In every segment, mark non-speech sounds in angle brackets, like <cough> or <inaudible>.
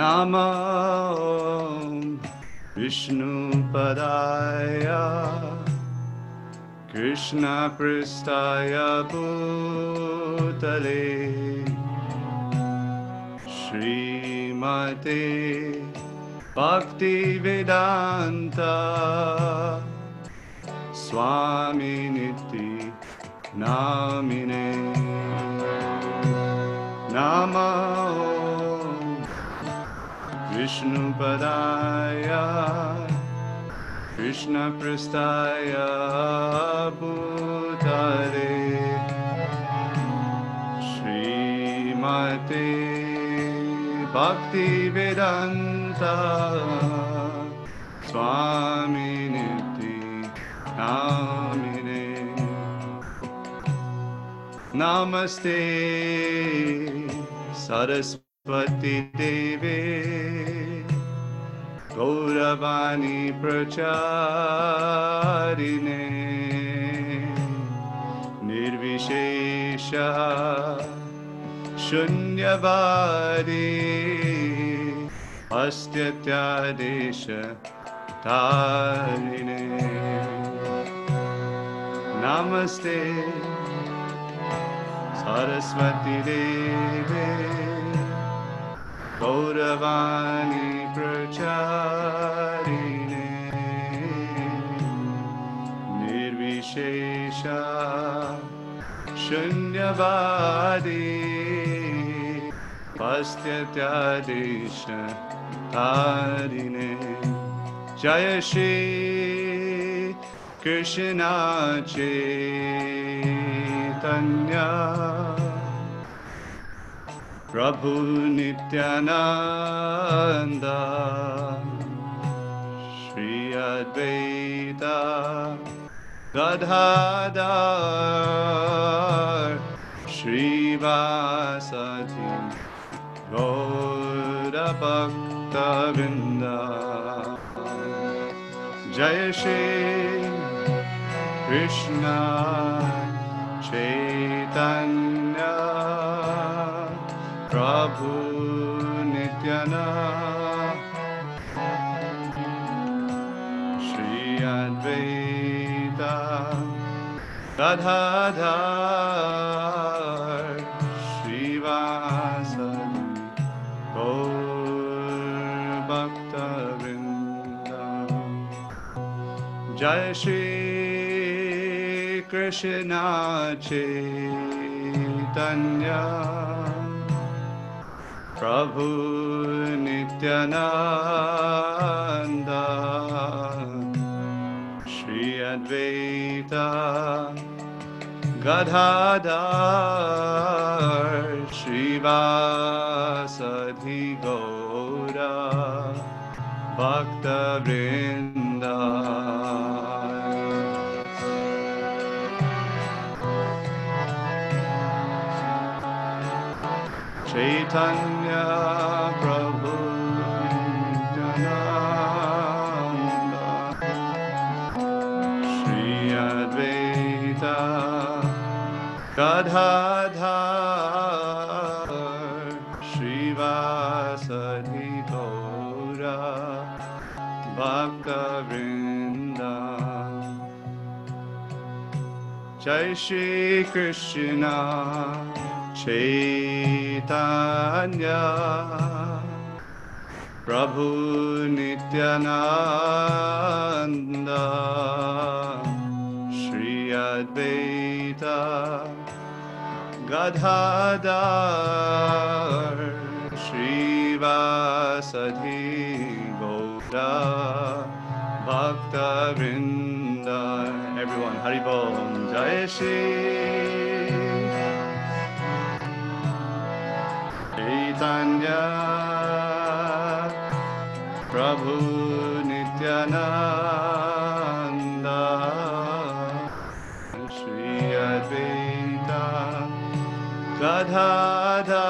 Namo Vishnupadaya Krishna Pristaya Bhutale Srimate Bhakti Vedanta Swami Niti Namine विष्णुपराय कृष्णपृष्ठाय भूतरे श्रीमते भक्तिवेदान्त स्वामिनि नामि नमस्ते सरस्वती पतिदेवे गौरवाणी प्रचारिणे निर्विशेष शून्यवादे अस्त्यत्यादेश तारिणे नमस्ते सरस्वती देवे गौरवाणी प्रचारिणे। निर्विशेषा शून्यवादे। पस्त्यत्यादेश तारिणे जय श्री कृष्णा चैतन्या प्रभु नित्यानन्द श्री अद्वैता दध श्रीवासति गौरभक्तविन्द। जय श्री कृष्ण चैतन् प्रभु श्री अद्वैता गधाधर श्रीवासन भक्तवृन्द जय श्री कृष्ण चैतन्या। प्रभु नित्यनन्द श्री अद्वैता गदा श्रीवासधि गौरा भक्तवृन्द Chaitanya Prabhu Nityananda Shri Advaita Gadadhar Srivasadi Gaura Bhakta Vrinda. Jai Shri Krishna. Chaitanya Prabhu Nityananda Shri Advaita Gadadhar Srivasadi Gaura Bhakta Vrinda Everyone, Haribol Jai Shri Chaitanya Prabhu Nityananda Shri Advaita Gadadhar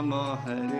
Hare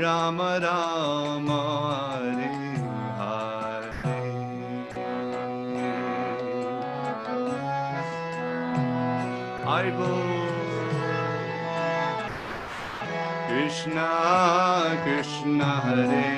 Ram Ram Hare Hare. हरे Krishna Krishna Hare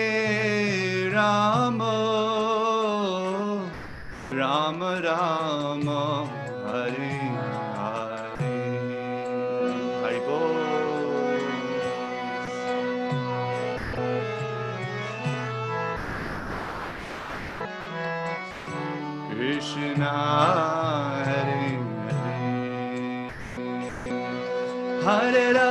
Rama Hare Hare Bol. Krishna Hare Hare Hare Rama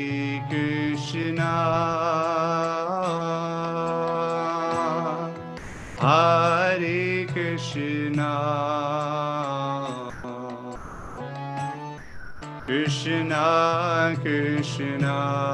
Krishna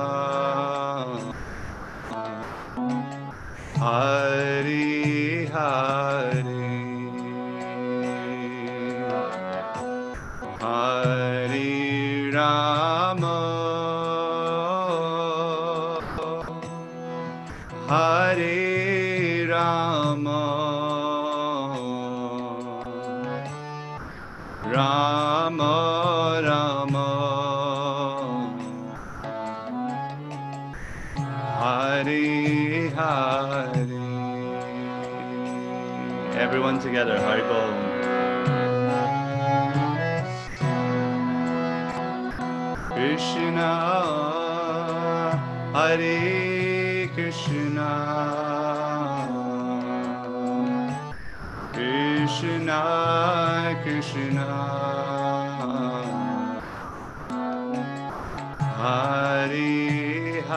Krishna, Krishna, Krishna हरिः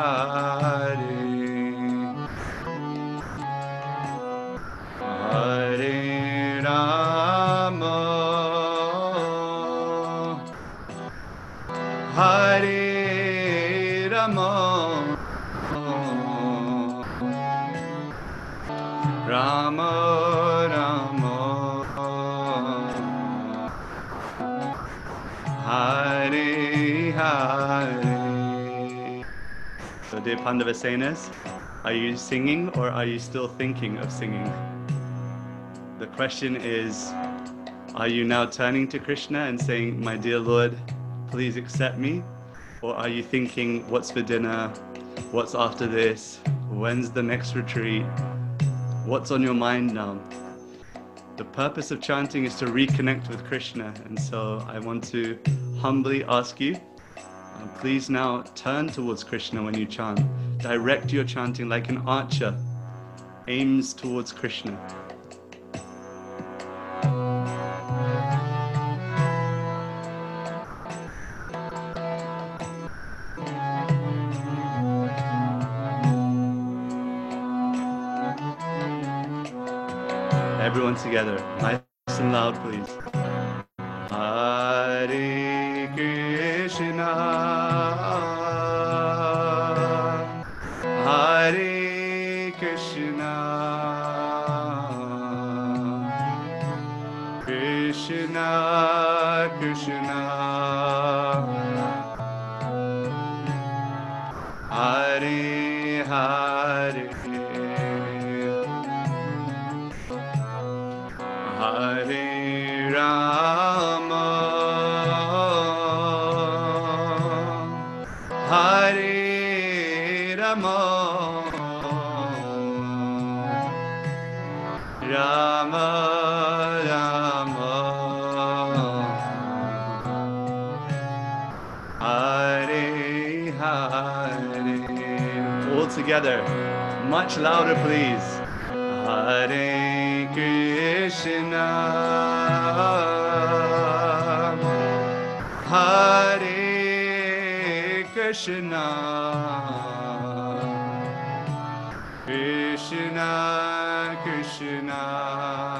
Dear Pandavasenas, are you singing or are you still thinking of singing? the question is Are you now turning to Krishna and saying, My dear Lord, please accept me? Or are you thinking, What's for dinner? What's after this? When's the next retreat? What's on your mind now? The purpose of chanting is to reconnect with Krishna, and so I want to humbly ask you uh, please now turn towards Krishna when you chant. Direct your chanting like an archer aims towards Krishna. Everyone together, nice and loud, please. Together, much louder please. Hare Krishna. Hare Krishna. Krishna Krishna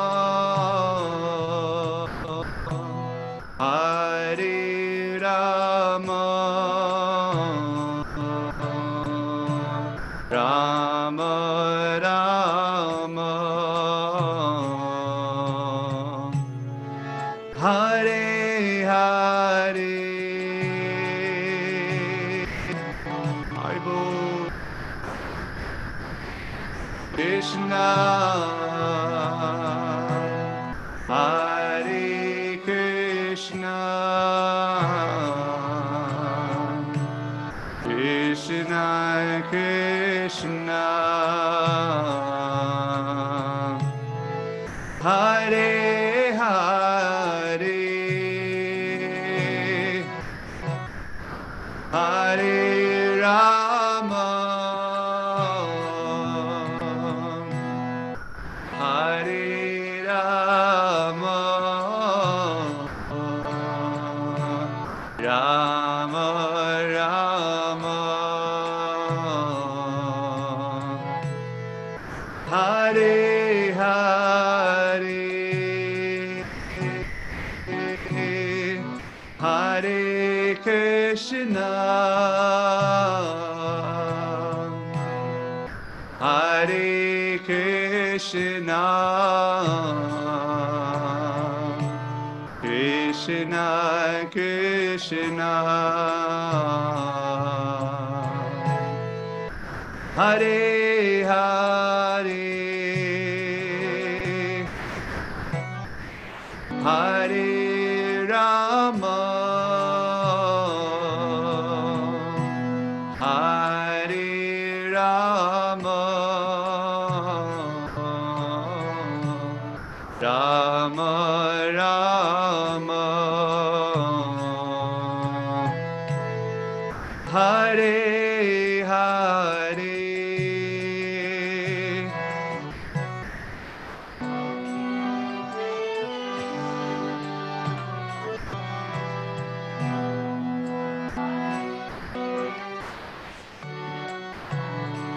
Rama Rama Hare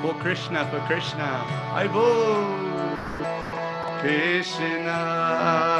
For Krishna, for Krishna, I vote Krishna.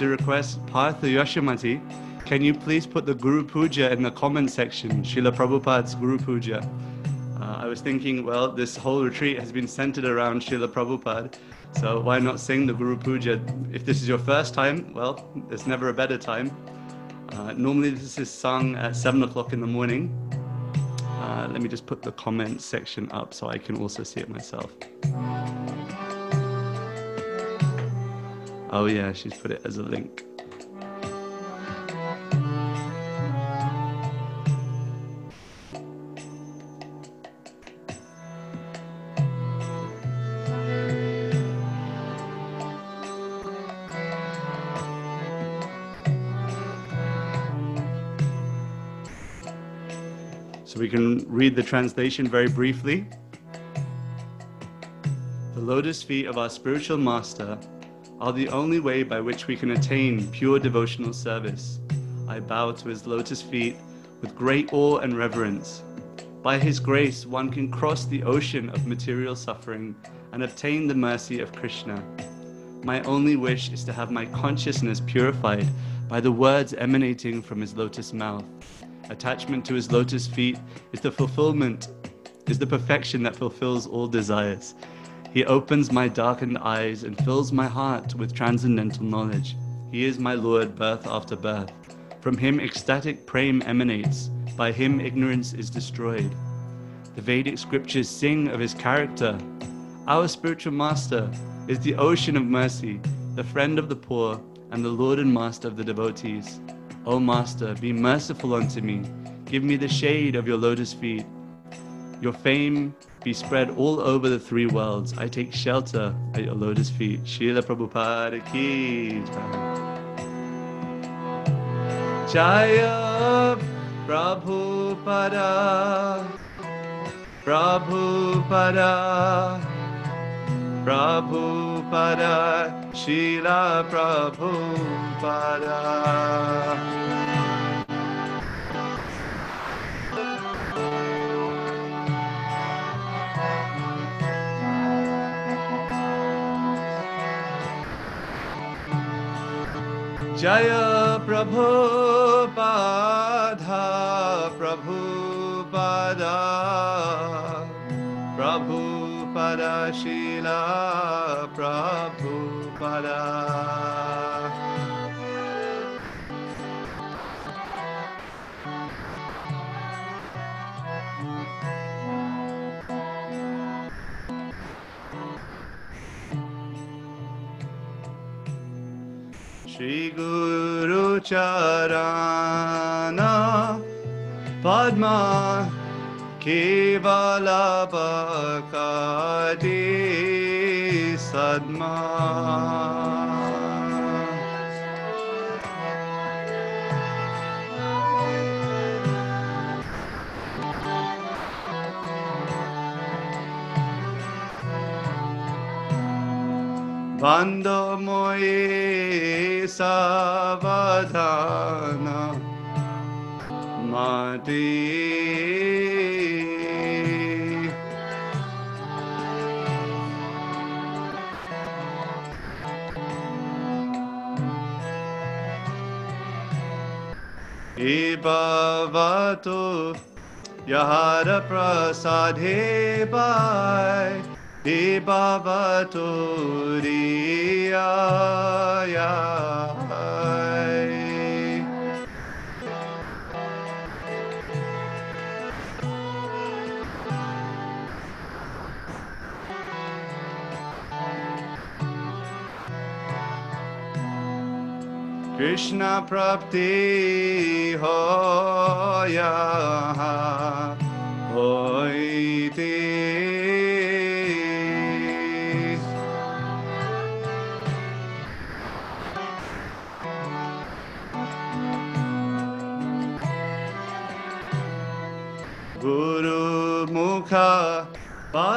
To request Partha Yoshamati. Can you please put the Guru Puja in the comment section? Srila Prabhupada's Guru Puja. Uh, I was thinking, well, this whole retreat has been centered around Srila Prabhupada. So why not sing the Guru Puja? If this is your first time, well, there's never a better time. Uh, normally this is sung at 7 o'clock in the morning. Uh, let me just put the comment section up so I can also see it myself. Oh yeah, she's put it as a link. So we can read the translation very briefly. The lotus feet of our spiritual master are the only way by which we can attain pure devotional service. I bow to his lotus feet with great awe and reverence. By his grace, one can cross the ocean of material suffering and obtain the mercy of Krishna. My only wish is to have my consciousness purified by the words emanating from his lotus mouth. Attachment to his lotus feet is the fulfillment, is the perfection that fulfills all desires. He opens my darkened eyes and fills my heart with transcendental knowledge. He is my Lord, birth after birth. From him ecstatic prem emanates, by him ignorance is destroyed. The Vedic scriptures sing of his character. Our spiritual master is the ocean of mercy, the friend of the poor, and the Lord and master of the devotees. O Master, be merciful unto me. Give me the shade of your lotus feet. Your fame be spread all over the three worlds. I take shelter at your lotus feet. Srila Prabhupada ki. Jaya Prabhupada. Prabhupada. Prabhupada. Srila Prabhupada. जय प्रभु पाधा प्रभु पदशीला प्रभु पदा। Shri Guru Charana Padma Kevala Bhakati Sadma. Bando moye savadana mati Ibavatu Yahara prasadhe E Baba Toriya Krishna Prapti Hoya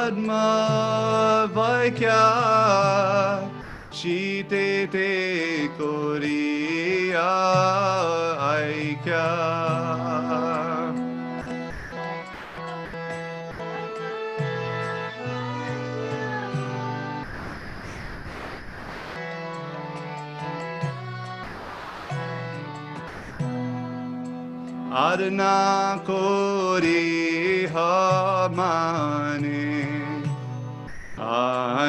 Padma Vaikya Shite te Korea Aikya. Adna Kori Hamane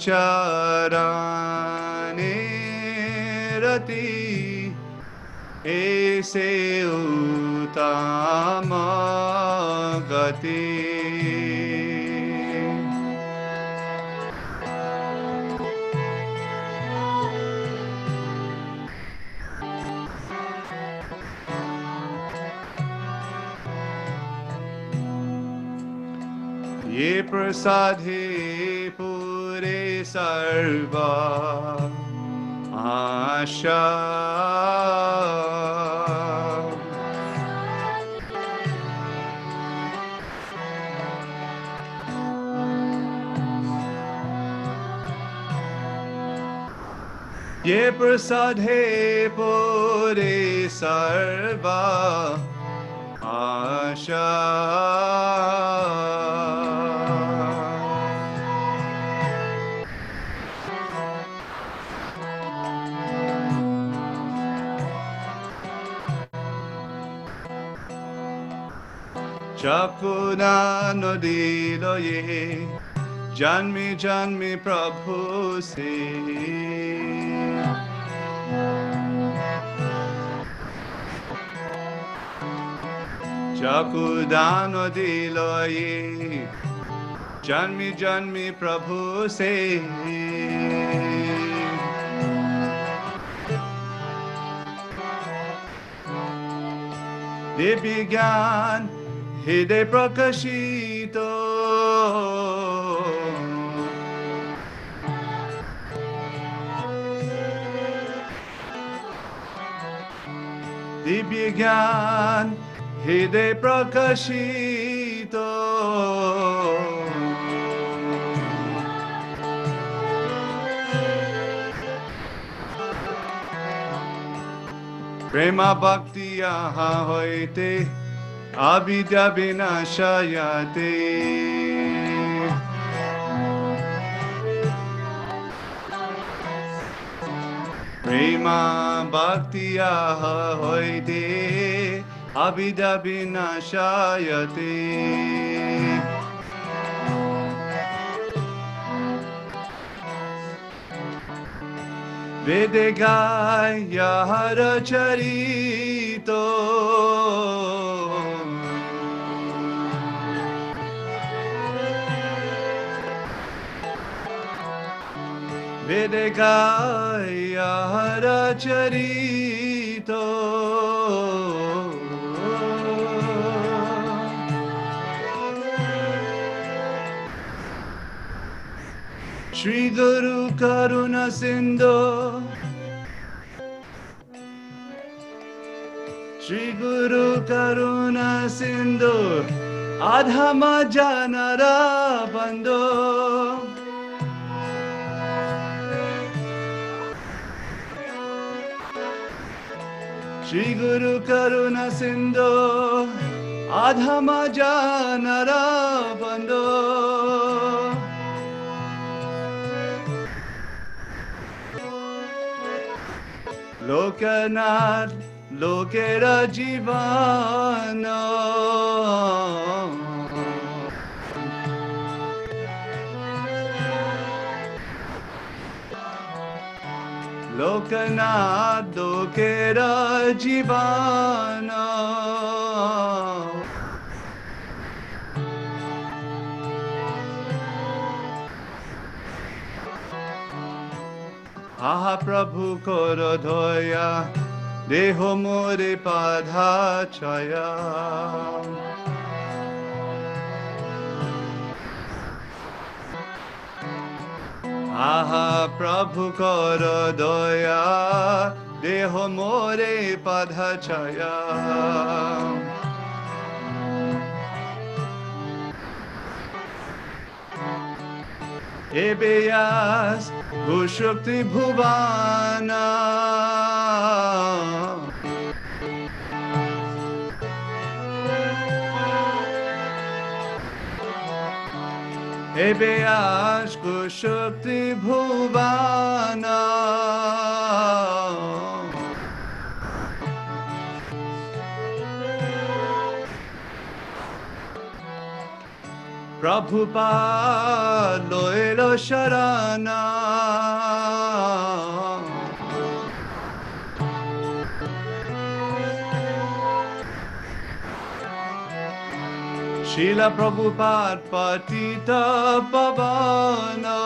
उचाराने रति ऐसे उताम गति। प्रसाद है सर्वा आशा। ये प्रसाद है पूरे सर्वा आशा। चकुना नदीलो ये जन्मी जन्मी प्रभु से चकुदान दिलो ये जन्मी जन्मी प्रभु से হৃদয় প্রকাশিত। দিব্য জ্ঞান হৃদয় প্রকাশিত। প্রেমা ভক্তি আহা হইতে عبد بنا شياطين প্রেমা ভক্তিয়া হইতে আবিদা বিনাশায়তে বেদে গায় চরিত। Vede Gaya Charito Shri Guru Karuna Sindhu Shri Guru Karuna Sindhu Adhama Janara Bandhu Shri Guru করুণা সিন্ধু আধম জানরা বন্ধু। লোকনাথ লোকেরা জীবন লোকনাথ লোকের জীবন আহা প্রভু কর ধয়া দেহ মোরে পাধা ছয়া আহা প্রভু কর দয়া দেহ মোরে পাধা soya. বেয়াস ভূশক্তি ভুবানা এবেয়াস কুশক্তি ভুবানা Prabhupada Loelo Sharana Srila Prabhupada Patita Pavana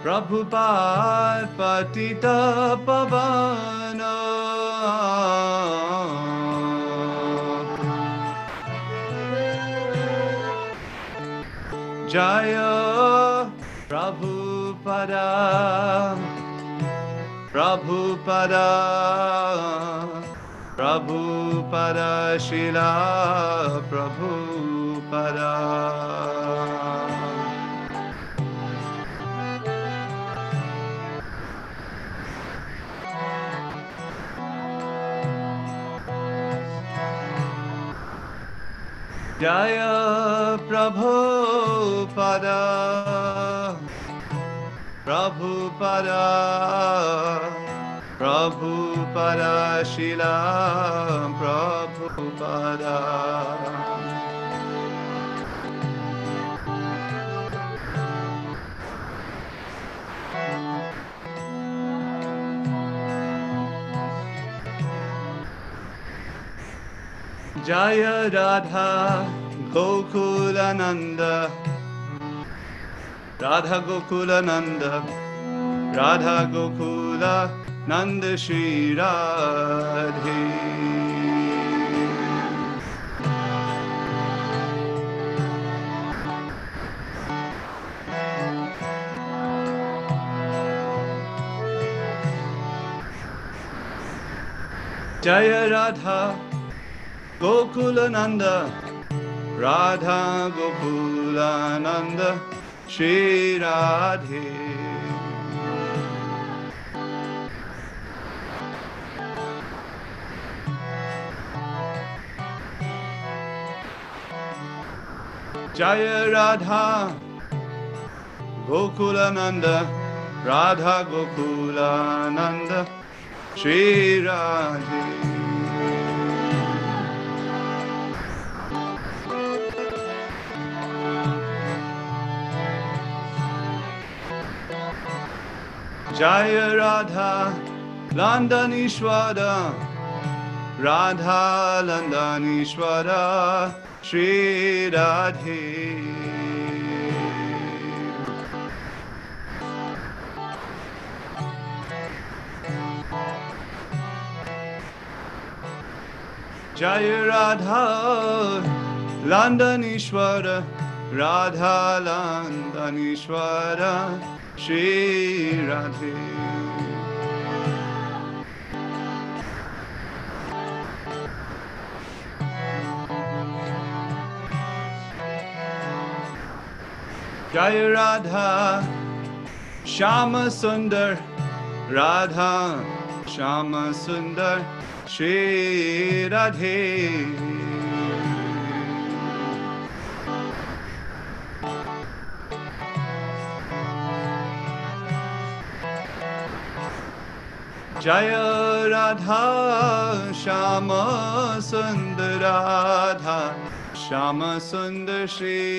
Prabhupada Patita Pavana Jaya Prabhupada Prabhupada Prabhupada शिला प्रभुपदा जय प्रभुपदा প্রভু পরা প্রভু পরাশিলা প্রভু পরা জয় রাধা গোকুলানন্দ রাধা গোকুলানন্দ রাধা গোকুলা নন্দ শ্রী রাধে। জয় Radha Gokul Nanda. Radha Gokulananda Shri Radhe. Jaya Radha. Gokulananda Radha Gokulananda. Shri Radhe. Jaya Radha Landanishwara. Radha Landanishwara Shri Radhe. Jaya Radha Londonishvara Radha Londonishvara Shri Radhe Jai Radha Shama Sundar Radha Shama Sundar Shri Radhe Jaya Radha Shama Sundar Radha Shyam सुन्दशीराधे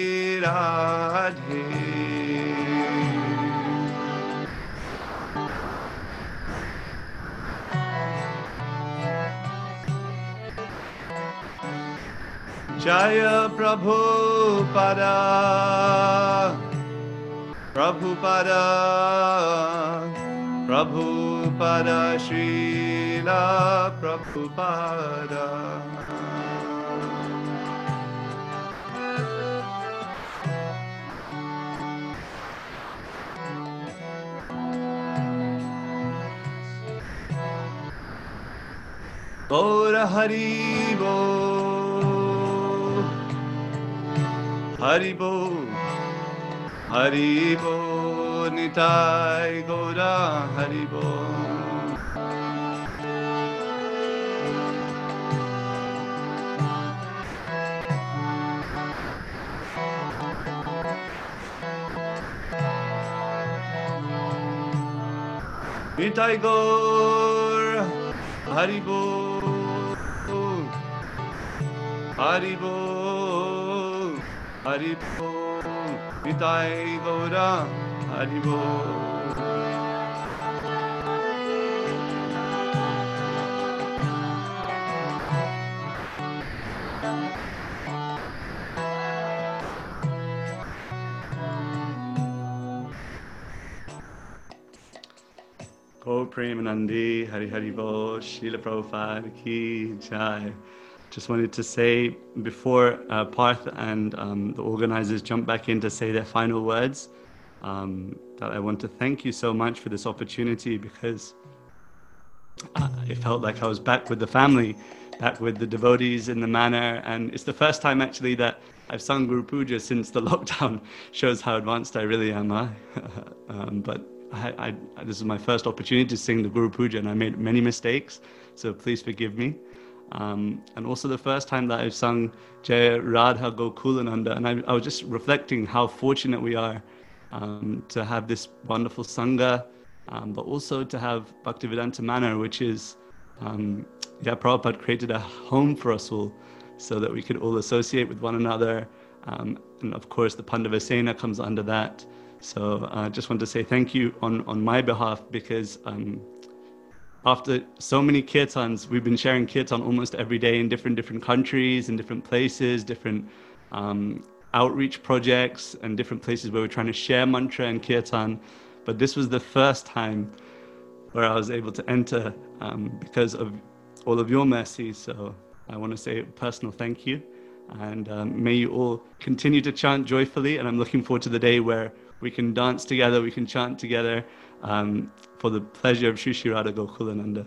जय प्रभु परा। प्रभु पर। प्रभु परशीला प्रभु पर। Gaura Haribol Haribol, Haribol, Nitai Gora Haribol. Nitai Gor Haribol, Haribol. Haribol, Nitai Gaura, Haribol. Premanandi, Hari Haribol, Srila Prabhupada Ki Jai. Just wanted to say before uh, Parth and um, the organizers jump back in to say their final words, um, that I want to thank you so much for this opportunity because uh, it felt like I was back with the family, back with the devotees in the manor, and it's the first time actually that I've sung Guru Puja since the <laughs> lockdown. Shows how advanced I really am. Huh? <laughs> um, but I, I, this is my first opportunity to sing the Guru Puja, and I made many mistakes, so please forgive me. Um, and also the first time that I've sung Jaya Radha Gokulananda, and I, I was just reflecting how fortunate we are um, to have this wonderful Sangha, um, but also to have Bhaktivedanta Manor, which is, um, yeah, Prabhupada created a home for us all so that we could all associate with one another. Um, and of course, the Pandavasena comes under that. So I uh, just want to say thank you on, on my behalf because um, after so many kirtans, we've been sharing kirtan almost every day in different different countries, in different places, different um, outreach projects, and different places where we're trying to share mantra and kirtan. But this was the first time where I was able to enter um, because of all of your mercy. So I want to say a personal thank you. And um, may you all continue to chant joyfully. And I'm looking forward to the day where we can dance together, we can chant together um, for the pleasure of Sri Shri Radha Gokulananda.